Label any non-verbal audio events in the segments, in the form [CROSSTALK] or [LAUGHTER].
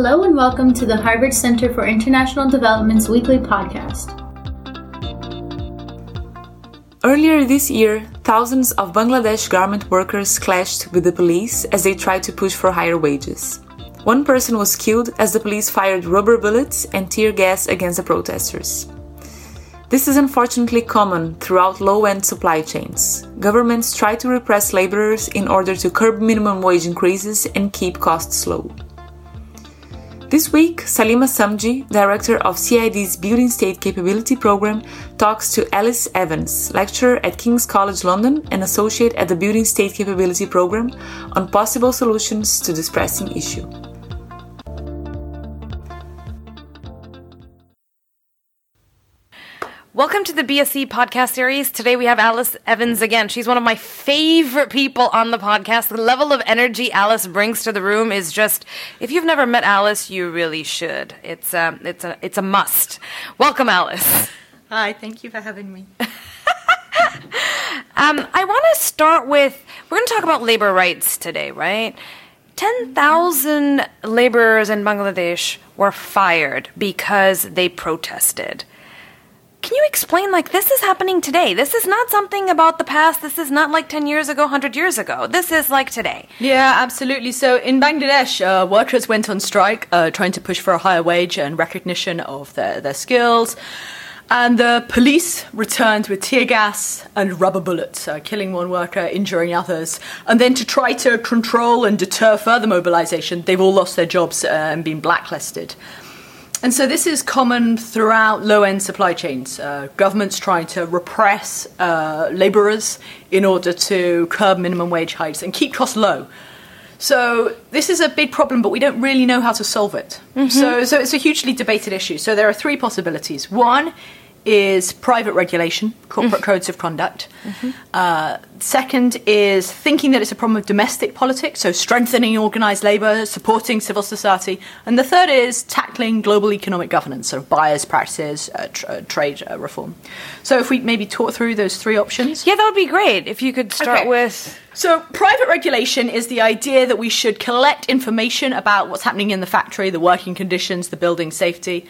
Hello and welcome to the Harvard Center for International Development's weekly podcast. Earlier this year, thousands of Bangladesh garment workers clashed with the police as they tried to push for higher wages. One person was killed as the police fired rubber bullets and tear gas against the protesters. This is unfortunately common throughout low end supply chains. Governments try to repress laborers in order to curb minimum wage increases and keep costs low. This week, Salimah Samji, director of CID's Building State Capability Program, talks to Alice Evans, lecturer at King's College London and associate at the Building State Capability Program, on possible solutions to this pressing issue. Welcome to the BSC podcast series. Today we have Alice Evans again. She's one of my favorite people on the podcast. The level of energy Alice brings to the room is just if you've never met Alice, you really should. It's a, um, it's a it's a must. Welcome Alice. Hi, thank you for having me. [LAUGHS] um, I want to start with we're going to talk about labor rights today, right? 10,000 laborers in Bangladesh were fired because they protested. Can you explain like this is happening today? This is not something about the past. This is not like 10 years ago, 100 years ago. This is like today. Yeah, absolutely. So in Bangladesh, uh, workers went on strike uh, trying to push for a higher wage and recognition of their, their skills. And the police returned with tear gas and rubber bullets, uh, killing one worker, injuring others. And then to try to control and deter further mobilization, they've all lost their jobs uh, and been blacklisted. And so this is common throughout low-end supply chains. Uh, governments trying to repress uh, labourers in order to curb minimum wage hikes and keep costs low. So this is a big problem, but we don't really know how to solve it. Mm-hmm. So, so it's a hugely debated issue. So there are three possibilities. One is private regulation, corporate mm-hmm. codes of conduct. Mm-hmm. Uh, second is thinking that it's a problem of domestic politics, so strengthening organised labour, supporting civil society. And the third is tackling global economic governance, so buyers' practices, uh, tr- uh, trade uh, reform. So if we maybe talk through those three options. Yeah, that would be great. If you could start okay. with. So, private regulation is the idea that we should collect information about what's happening in the factory, the working conditions, the building safety.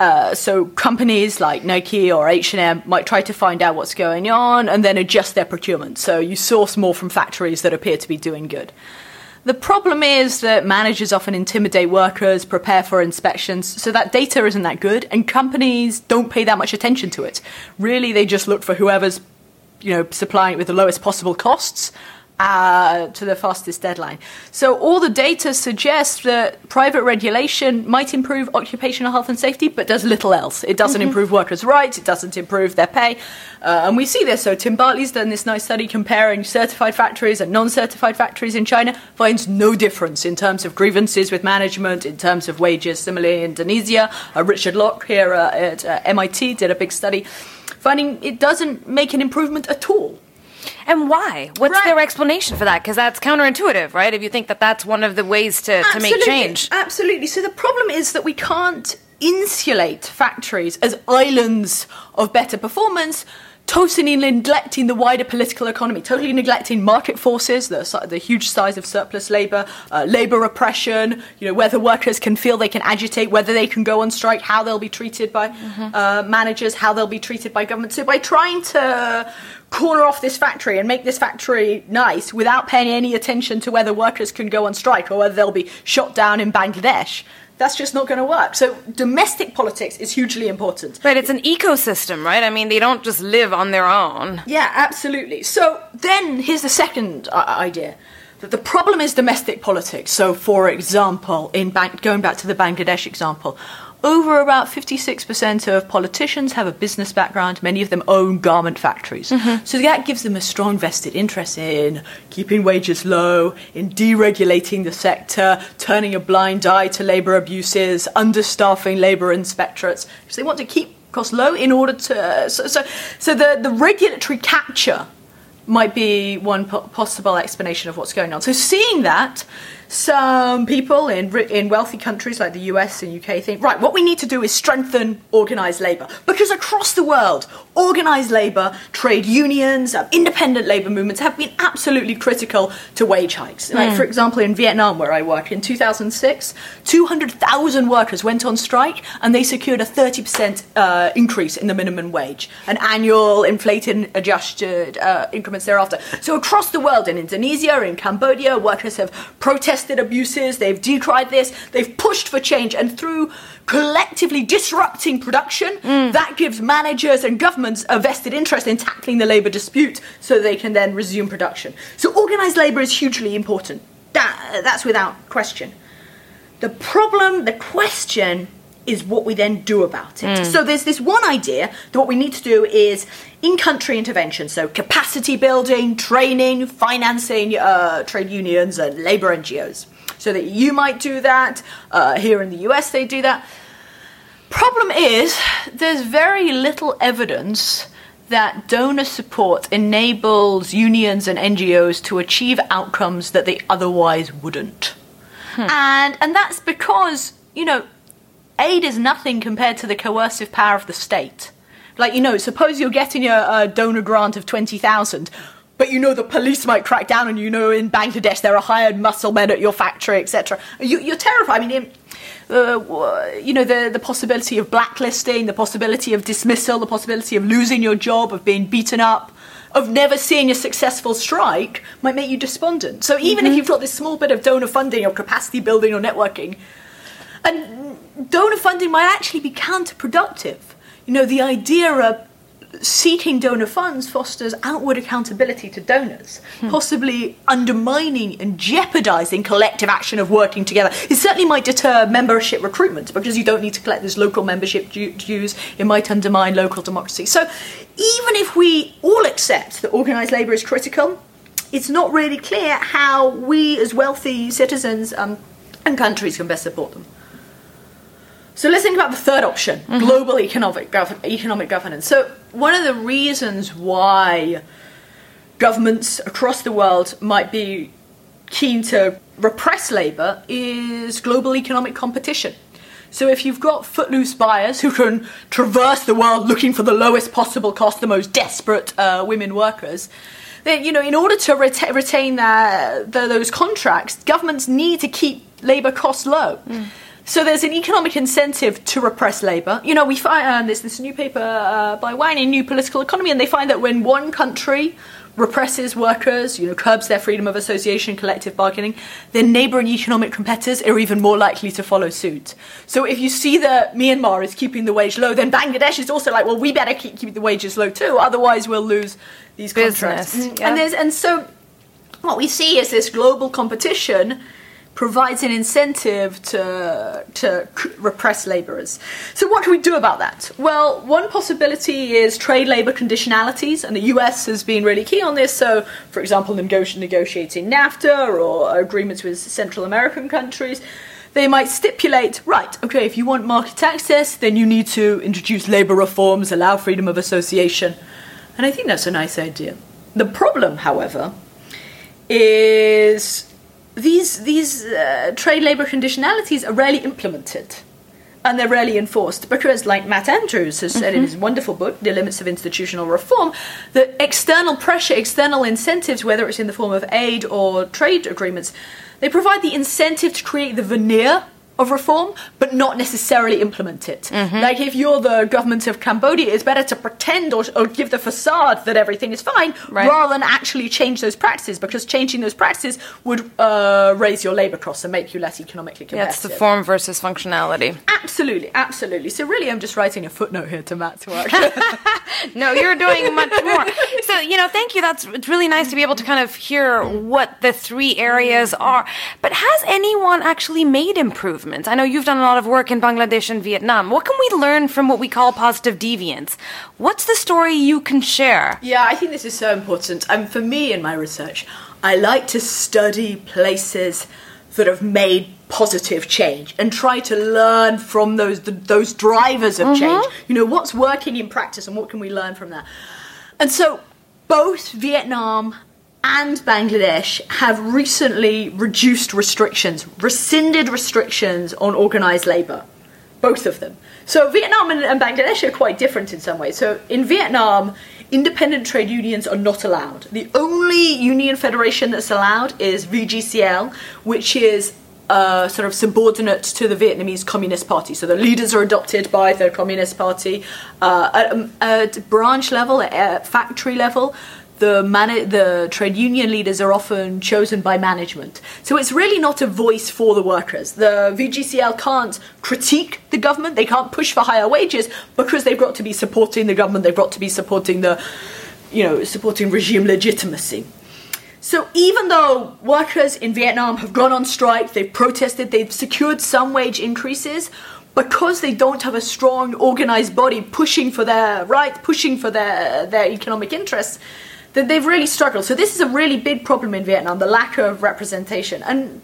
Uh, so companies like Nike or H&M might try to find out what's going on and then adjust their procurement. So you source more from factories that appear to be doing good. The problem is that managers often intimidate workers, prepare for inspections, so that data isn't that good, and companies don't pay that much attention to it. Really, they just look for whoever's, you know, supplying it with the lowest possible costs uh, to the fastest deadline. So all the data suggests that private regulation might improve occupational health and safety, but does little else. It doesn't mm-hmm. improve workers' rights. It doesn't improve their pay, uh, and we see this. So Tim Bartley's done this nice study comparing certified factories and non-certified factories in China. Finds no difference in terms of grievances with management, in terms of wages. Similarly, in Indonesia, uh, Richard Locke here uh, at uh, MIT did a big study, finding it doesn't make an improvement at all. And why? What's right. their explanation for that? Because that's counterintuitive, right? If you think that that's one of the ways to, to make change. Absolutely. So the problem is that we can't insulate factories as islands of better performance totally neglecting the wider political economy, totally neglecting market forces, the, the huge size of surplus labour, uh, labour oppression, you know, whether workers can feel they can agitate, whether they can go on strike, how they'll be treated by mm-hmm. uh, managers, how they'll be treated by government. So by trying to corner off this factory and make this factory nice without paying any attention to whether workers can go on strike or whether they'll be shot down in Bangladesh, that's just not going to work. So domestic politics is hugely important. But it's an ecosystem, right? I mean, they don't just live on their own. Yeah, absolutely. So then here's the second uh, idea. That the problem is domestic politics. So, for example, in going back to the Bangladesh example, over about 56% of politicians have a business background. Many of them own garment factories. Mm-hmm. So that gives them a strong vested interest in keeping wages low, in deregulating the sector, turning a blind eye to labour abuses, understaffing labour inspectorates. Because they want to keep costs low in order to. So, so, so the, the regulatory capture might be one po- possible explanation of what's going on. So seeing that, Some people in in wealthy countries like the US and UK think, right, what we need to do is strengthen organized labor because across the world, organized labor, trade unions, um, independent labor movements have been absolutely critical to wage hikes. Like for example, in Vietnam where I work in 2006, 200,000 workers went on strike and they secured a 30% uh, increase in the minimum wage, an annual inflated adjusted uh, increments thereafter. So across the world, in Indonesia, in Cambodia, workers have protested abuses, they've decried this, they've pushed for change, and through collectively disrupting production, mm. that gives managers and governments a vested interest in tackling the labour dispute so they can then resume production. So organised labour is hugely important. That, that's without question. The problem, the question is what we then do about it. So there's this one idea that what we need to do is in-country intervention, so capacity building, training, financing uh, trade unions and labour NGOs. So that you might do that. Uh, here in the US, they do that. Problem is, there's very little evidence that donor support enables unions and NGOs to achieve outcomes that they otherwise wouldn't. And and that's because, you know, aid is nothing compared to the coercive power of the state. Like, you know, suppose you're getting a, a donor grant of 20,000, but you know the police might crack down on you, know in Bangladesh there are hired muscle men at your factory, etc. You, you're terrified. I mean, in- uh, you know the the possibility of blacklisting, the possibility of dismissal, the possibility of losing your job, of being beaten up, of never seeing a successful strike might make you despondent. So even if you've got this small bit of donor funding or capacity building or networking, and donor funding might actually be counterproductive. You know, the idea of seeking donor funds fosters outward accountability to donors, possibly undermining and jeopardizing collective action of working together. It certainly might deter membership recruitment because you don't need to collect those local membership dues. It might undermine local democracy. So, even if we all accept that organized labor is critical, it's not really clear how we as wealthy citizens um, and countries can best support them. So let's think about the third option: global economic gov- economic governance. So one of the reasons why governments across the world might be keen to repress labour is global economic competition. So if you've got footloose buyers who can traverse the world looking for the lowest possible cost, the most desperate uh, women workers, then you know in order to reta- retain their, the, those contracts, governments need to keep labour costs low. So there's an economic incentive to repress labour. You know, we find uh, there's this new paper uh, by Wang in New Political Economy, and they find that when one country represses workers, you know, curbs their freedom of association, collective bargaining, then neighbouring economic competitors are even more likely to follow suit. So if you see that Myanmar is keeping the wage low, then Bangladesh is also like, well, we better keep, keep the wages low too, otherwise we'll lose these contracts. Business, Mm, yeah. And there's and so what we see is this global competition provides an incentive to to repress labourers. So what can we do about that? Well, one possibility is trade labour conditionalities, and the US has been really key on this. So, for example, negoti- negotiating NAFTA or agreements with Central American countries. They might stipulate, right, okay, if you want market access, then you need to introduce labour reforms, allow freedom of association. And I think that's a nice idea. The problem, however, is these these uh, trade labour conditionalities are rarely implemented and they're rarely enforced because like Matt Andrews has said in his wonderful book The Limits of Institutional Reform that external pressure external incentives whether it's in the form of aid or trade agreements they provide the incentive to create the veneer of reform, but not necessarily implement it. Like if you're the government of Cambodia, it's better to pretend or, or give the facade that everything is fine, Right. rather than actually change those practices, because changing those practices would uh, raise your labour costs and make you less economically Yeah, competitive. it's the form versus functionality. Absolutely, absolutely. So really, I'm just writing a footnote here to Matt's work. [LAUGHS] No, you're doing much more. So, you know, thank you. That's it's really nice to be able to kind of hear what the three areas are. But has anyone actually made improvements? I know you've done a lot of work in Bangladesh and Vietnam. What can we learn from what we call positive deviance? What's the story you can share? Yeah, I think this is so important. And for me in my research, I like to study places that have made positive change and try to learn from those the, those drivers of mm-hmm. change. You know, what's working in practice and what can we learn from that? And so both Vietnam and Bangladesh have recently reduced restrictions, rescinded restrictions on organized labor. Both of them. So Vietnam and, Bangladesh are quite different in some ways. So in Vietnam, independent trade unions are not allowed. The only union federation that's allowed is VGCL, which is uh, sort of subordinate to the Vietnamese Communist Party. So the leaders are adopted by the Communist Party uh, at, at, branch level, at factory level. The, the trade union leaders are often chosen by management. So it's really not a voice for the workers. The VGCL can't critique the government, they can't push for higher wages because they've got to be supporting the government, they've got to be supporting the, you know, supporting regime legitimacy. So even though workers in Vietnam have gone on strike, they've protested, they've secured some wage increases, because they don't have a strong organized body pushing for their right, pushing for their, their economic interests, that they've really struggled. So this is a really big problem in Vietnam, the lack of representation. And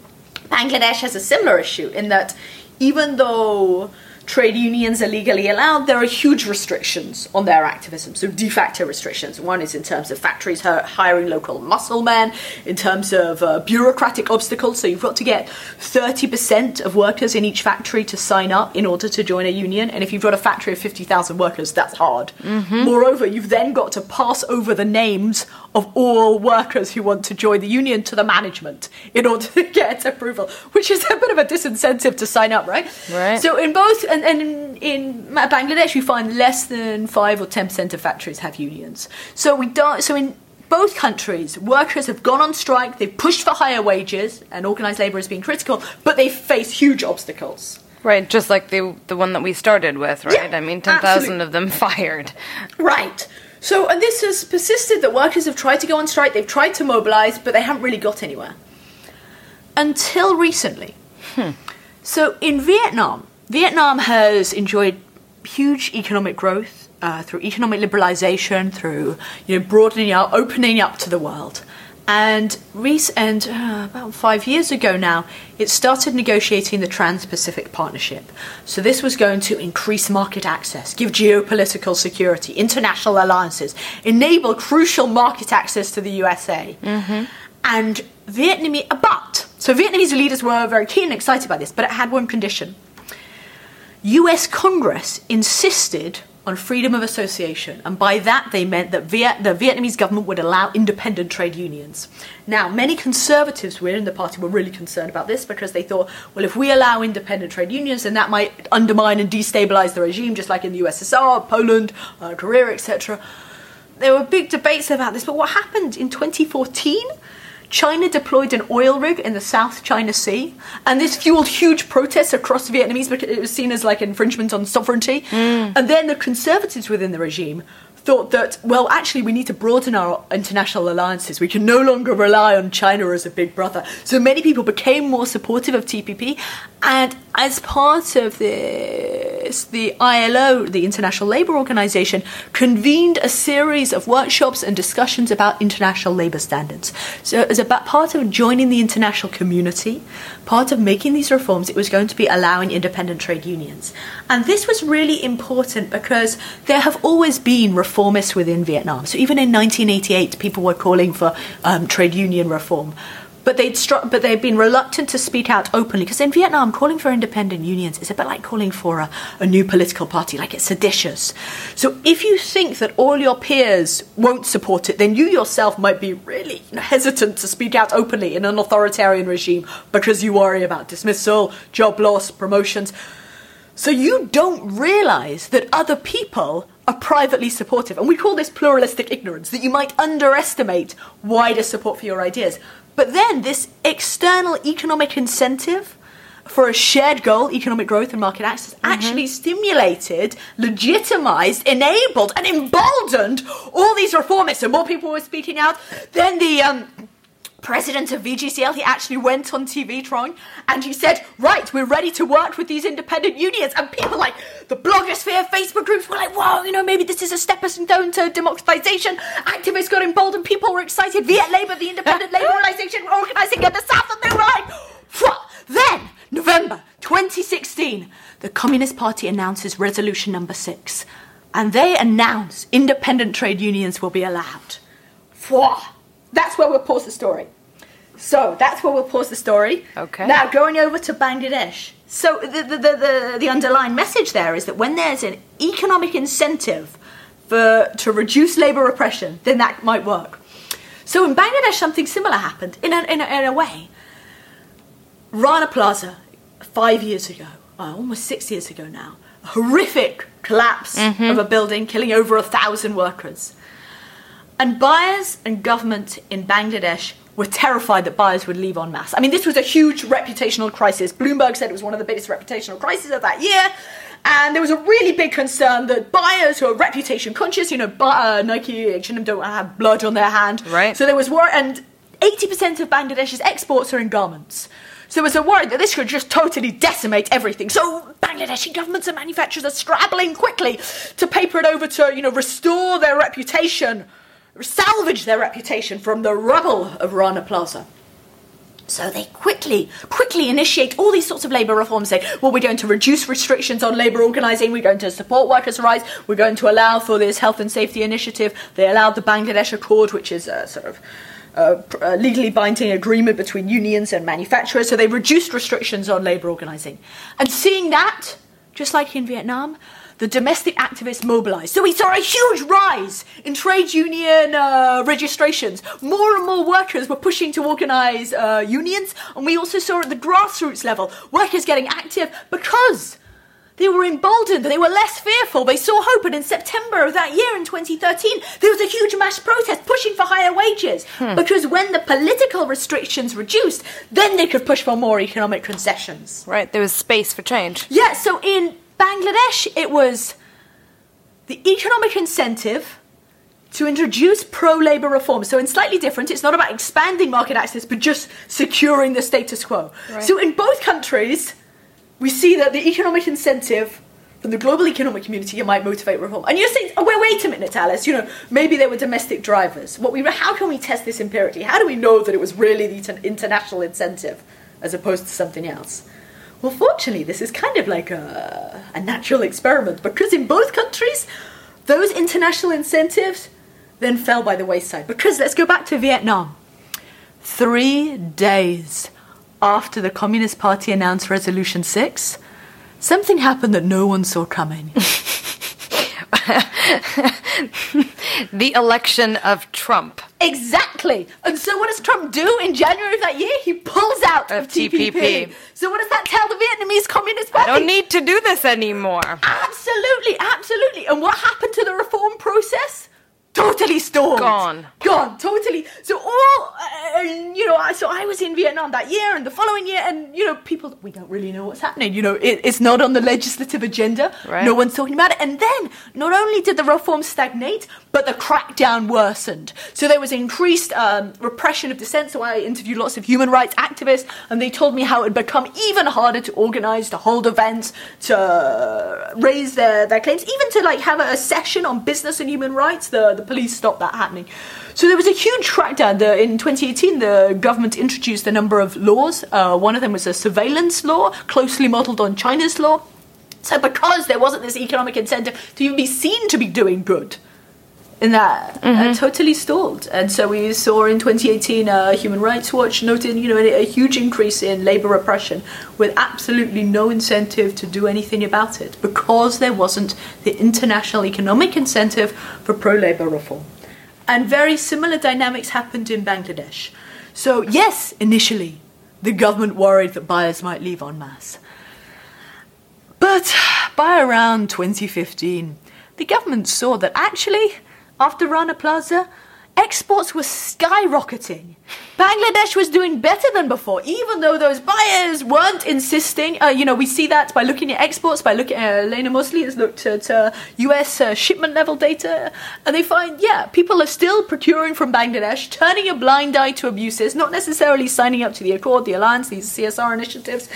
Bangladesh has a similar issue in that even though trade unions are legally allowed, there are huge restrictions on their activism. So, de facto restrictions. One is in terms of factories hiring local muscle men, in terms of uh, bureaucratic obstacles. So, you've got to get 30% of workers in each factory to sign up in order to join a union. And if you've got a factory of 50,000 workers, that's hard. Mm-hmm. Moreover, you've then got to pass over the names of all workers who want to join the union to the management in order to [LAUGHS] get approval, which is a bit of a disincentive to sign up, right? Right. So, in both and, and in, in Bangladesh, you find less than five or ten percent of factories have unions. So we don't. So in both countries, workers have gone on strike. They've pushed for higher wages, and organised labour has been critical, but they face huge obstacles. Right, just like the the one that we started with, right? Yeah, I mean, ten thousand of them [LAUGHS] fired. Right. So, and this has persisted that workers have tried to go on strike, they've tried to mobilise, but they haven't really got anywhere. Until recently. Hmm. So, in Vietnam, Vietnam has enjoyed huge economic growth uh, through economic liberalization, through you know broadening out, opening up to the world. And, and uh, about five years ago now, it started negotiating the Trans Pacific Partnership. So, this was going to increase market access, give geopolitical security, international alliances, enable crucial market access to the USA. Mm-hmm. And Vietnamese, but, so Vietnamese leaders were very keen and excited by this, but it had one condition US Congress insisted on freedom of association, and by that they meant that Viet- the Vietnamese government would allow independent trade unions. Now, many conservatives within the party were really concerned about this because they thought, well, if we allow independent trade unions, then that might undermine and destabilize the regime, just like in the USSR, Poland, uh, Korea, etc. There were big debates about this, but what happened in 2014? China deployed an oil rig in the South China Sea, and this fueled huge protests across Vietnamese because it was seen as like infringement on sovereignty. Mm. And then the conservatives within the regime thought that, well, actually, we need to broaden our international alliances. We can no longer rely on China as a big brother. So many people became more supportive of TPP, and as part of this, the ILO, the International Labour Organization, convened a series of workshops and discussions about international labour standards. So, as a part of joining the international community, part of making these reforms, it was going to be allowing independent trade unions. And this was really important because there have always been reformists within Vietnam. So, even in 1988, people were calling for um, trade union reform but they'd but they'd been reluctant to speak out openly because in Vietnam, calling for independent unions is a bit like calling for a, a new political party, like it's seditious. So if you think that all your peers won't support it, then you yourself might be really hesitant to speak out openly in an authoritarian regime because you worry about dismissal, job loss, promotions. So you don't realize that other people are privately supportive. And we call this pluralistic ignorance, that you might underestimate wider support for your ideas. But then this external economic incentive for a shared goal, economic growth and market access, mm-hmm. actually stimulated, legitimized, enabled, and emboldened all these reformists. And more people were speaking out. Then the um, president of VGCL, he actually went on TV, trying, and he said, Right, we're ready to work with these independent unions. And people like the blogosphere, Facebook groups were like, Wow, you know, maybe this is a step stepping stone to democratization. Activists got emboldened, people were excited. Viet Labor, the independent [LAUGHS] labor organization, organizing in the South, and they were like, Phew. Then, November 2016, the Communist Party announces resolution number six, and they announce independent trade unions will be allowed. That's where we'll pause the story. So that's where we'll pause the story. Okay. Now going over to Bangladesh. So the the, the, the, the underlying message there is that when there's an economic incentive for to reduce labour repression, then that might work. So in Bangladesh, something similar happened in a, in a, in a way. Rana Plaza, five years ago, almost six years ago now, horrific collapse mm-hmm. of a building, killing over a thousand workers. And buyers and government in Bangladesh were terrified that buyers would leave en masse. I mean, this was a huge reputational crisis. Bloomberg said it was one of the biggest reputational crises of that year. And there was a really big concern that buyers who are reputation conscious, you know, uh, Nike, H&M don't have blood on their hand. Right. So there was war, and 80% of Bangladesh's exports are in garments. So there was a worry that this could just totally decimate everything. So Bangladeshi governments and manufacturers are scrabbling quickly to paper it over to, you know, restore their reputation, salvage their reputation from the rubble of Rana Plaza. So they quickly, quickly initiate all these sorts of labour reforms. Say, well, we're going to reduce restrictions on labour organising. We're going to support workers' rights. We're going to allow for this health and safety initiative. They allowed the Bangladesh Accord, which is a sort of legally binding agreement between unions and manufacturers. So they reduced restrictions on labour organising. And seeing that, just like in Vietnam, the domestic activists mobilised. So we saw a huge rise in trade union uh, registrations. More and more workers were pushing to organise uh, unions, and we also saw at the grassroots level workers getting active because they were emboldened, they were less fearful, they saw hope. And in September of that year, in 2013, there was a huge mass protest pushing for higher wages. Because when the political restrictions reduced, then they could push for more economic concessions. Right, there was space for change. Yeah, so in Bangladesh, it was the economic incentive to introduce pro labour reforms. So, in slightly different, it's not about expanding market access, but just securing the status quo. So, in both countries, we see that the economic incentive from the global economic community might motivate reform. And you're saying, oh, wait, wait a minute, Alice, you know, maybe they were domestic drivers. What we, how can we test this empirically? How do we know that it was really the international incentive as opposed to something else? Well, fortunately, this is kind of like a, a natural experiment because in both countries, those international incentives then fell by the wayside. Because let's go back to Vietnam. Three days after the Communist Party announced Resolution 6, something happened that no one saw coming. [LAUGHS] The election of Trump. Exactly. And so what does Trump do in January of that year? He pulls out of, Of TPP. TPP. So what does that tell the Vietnamese Communist Party? I don't need to do this anymore. Absolutely, absolutely. And what happened to the reform process? Totally stalled. Gone. Gone. Totally. So all, uh, you know, I- so I was in Vietnam that year and the following year, and you know, people we don't really know what's happening. You know, it, it's not on the legislative agenda. Right. No one's talking about it. And then not only did the reform stagnate, but the crackdown worsened. So there was increased um, repression of dissent. So I interviewed lots of human rights activists, and they told me how it had become even harder to organize, to hold events, to raise their, their claims, even to like have a session on business and human rights. The, the police stop that happening. So there was a huge crackdown. The, in 2018, the government introduced a number of laws. Uh, one of them was a surveillance law, closely modelled on China's law. So because there wasn't this economic incentive to even be seen to be doing good, in that uh, totally stalled. And so we saw in 2018, uh, Human Rights Watch noted, you know, a, a huge increase in labour repression with absolutely no incentive to do anything about it because there wasn't the international economic incentive for pro-labour reform. And very similar dynamics happened in Bangladesh. So yes, initially, the government worried that buyers might leave en masse. But by around 2015, the government saw that actually, after Rana Plaza, exports were skyrocketing. Bangladesh was doing better than before, even though those buyers weren't insisting. Uh, you know, we see that by looking at exports, by looking at uh, Layna Mosley has looked at uh, US uh, shipment level data, and they find, yeah, people are still procuring from Bangladesh, turning a blind eye to abuses, not necessarily signing up to the Accord, the Alliance, these CSR initiatives.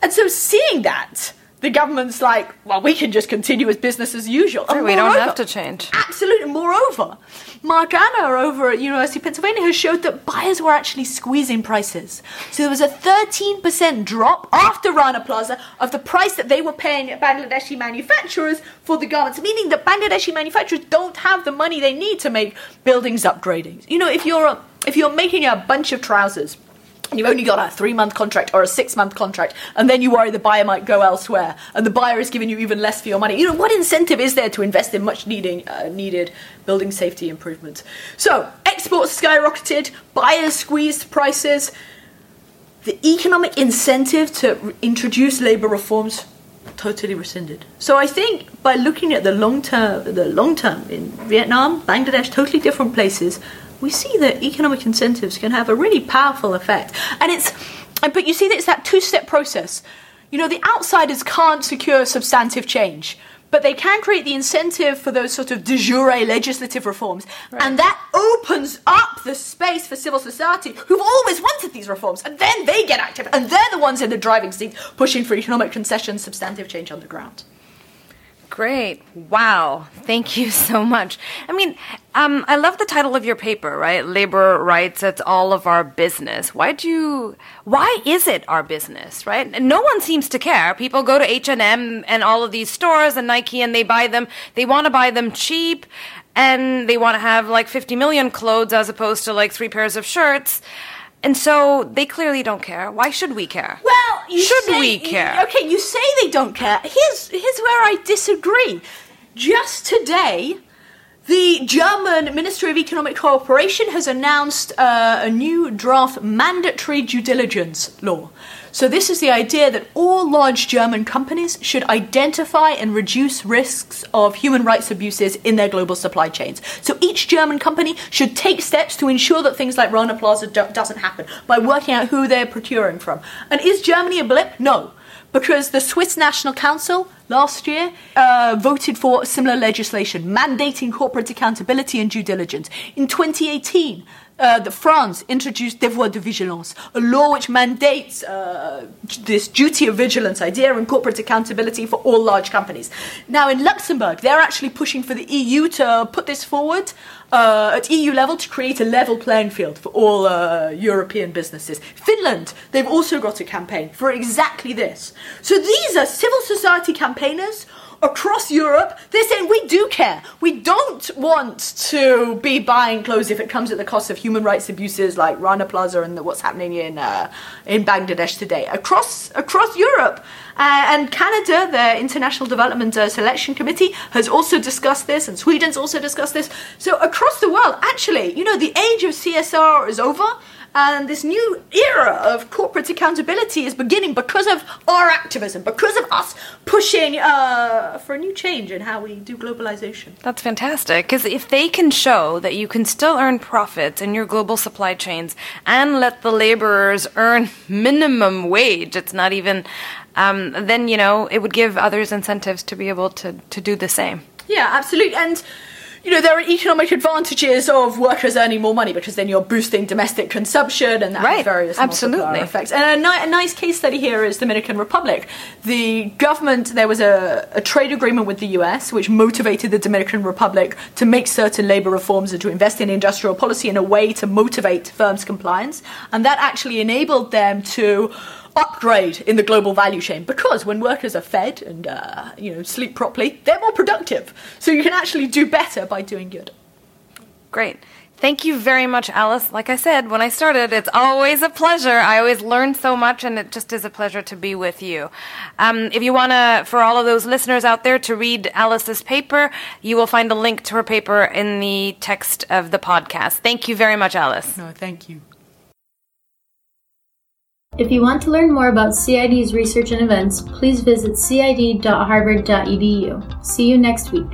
And so seeing that, the government's like, well, we can just continue as business as usual. And we don't have to change. Absolutely. Moreover, Mark Anner over at University of Pennsylvania has showed that buyers were actually squeezing prices. So there was a 13% drop after Rana Plaza of the price that they were paying Bangladeshi manufacturers for the garments, meaning that Bangladeshi manufacturers don't have the money they need to make buildings upgrading. You know, if you're if you're making a bunch of trousers you've only got a three month contract or a six month contract, and then you worry the buyer might go elsewhere, and the buyer is giving you even less for your money. You know, what incentive is there to invest in much needing, uh, needed building safety improvements? So, exports skyrocketed, buyers squeezed prices, the economic incentive to re- introduce labour reforms totally rescinded. So I think by looking at the long term, the long term in Vietnam, Bangladesh, totally different places, we see that economic incentives can have a really powerful effect. And it's, but you see that it's that two-step process. You know, the outsiders can't secure substantive change. But they can create the incentive for those sort of de jure legislative reforms. And that opens up the space for civil society who've always wanted these reforms. And then they get active. And they're the ones in the driving seat pushing for economic concessions, substantive change on the ground. Great. Wow. Thank you [LAUGHS] so much. I mean, um, I love the title of your paper, right? Labor rights, it's all of our business. Why do you, why is it our business, right? And no one seems to care. People go to H&M and all of these stores and Nike and they buy them, they want to buy them cheap and they want to have like 50 million clothes as opposed to like three pairs of shirts. And so they clearly don't care. Why should we care? Well, Should say- we care? Okay, you say they don't care. Here's here's where I disagree. Just today, the German Ministry of Economic Cooperation has announced uh, a new draft mandatory due diligence law. So this is the idea that all large German companies should identify and reduce risks of human rights abuses in their global supply chains. So each German company should take steps to ensure that things like Rana Plaza do- doesn't happen by working out who they're procuring from. And is Germany a blip? No because the Swiss National Council last year uh, voted for similar legislation mandating corporate accountability and due diligence. In 2018, uh, the France introduced devoir de vigilance, a law which mandates uh, this duty of vigilance idea and corporate accountability for all large companies. Now, in Luxembourg, they're actually pushing for the EU to put this forward uh, at EU level to create a level playing field for all uh, European businesses. Finland, they've also got a campaign for exactly this. So these are civil society campaigners across Europe. They're saying we do care. We don't want to be buying clothes if it comes at the cost of human rights abuses like Rana Plaza and the, what's happening in uh, in Bangladesh today. Across across Europe. Uh, and Canada, the International Development uh, Selection Committee, has also discussed this, and Sweden's also discussed this. So across the world, actually, you know, the age of CSR is over, and this new era of corporate accountability is beginning because of our activism, because of us pushing uh, for a new change in how we do globalization. That's fantastic. Because if they can show that you can still earn profits in your global supply chains and let the laborers earn [LAUGHS] minimum wage, it's not even, um, then, you know, it would give others incentives to be able to, to do the same. Yeah, absolutely. And you know, there are economic advantages of workers earning more money because then you're boosting domestic consumption and that Right, has various absolutely. effects. And a, ni- a nice case study here is Dominican Republic. The government, there was a, a trade agreement with the US which motivated the Dominican Republic to make certain labor reforms and to invest in industrial policy in a way to motivate firms' compliance. And that actually enabled them to upgrade in the global value chain because when workers are fed and uh, you know sleep properly, they're more productive. So you can actually do better by doing good. Great. Thank you very much, Alice. Like I said when I started, it's always a pleasure. I always learn so much, and it just is a pleasure to be with you. Um, if you want to, for all of those listeners out there, to read Alice's paper, you will find a link to her paper in the text of the podcast. Thank you very much, Alice. No, thank you. If you want to learn more about CID's research and events, please visit cid.harvard.edu. See you next week.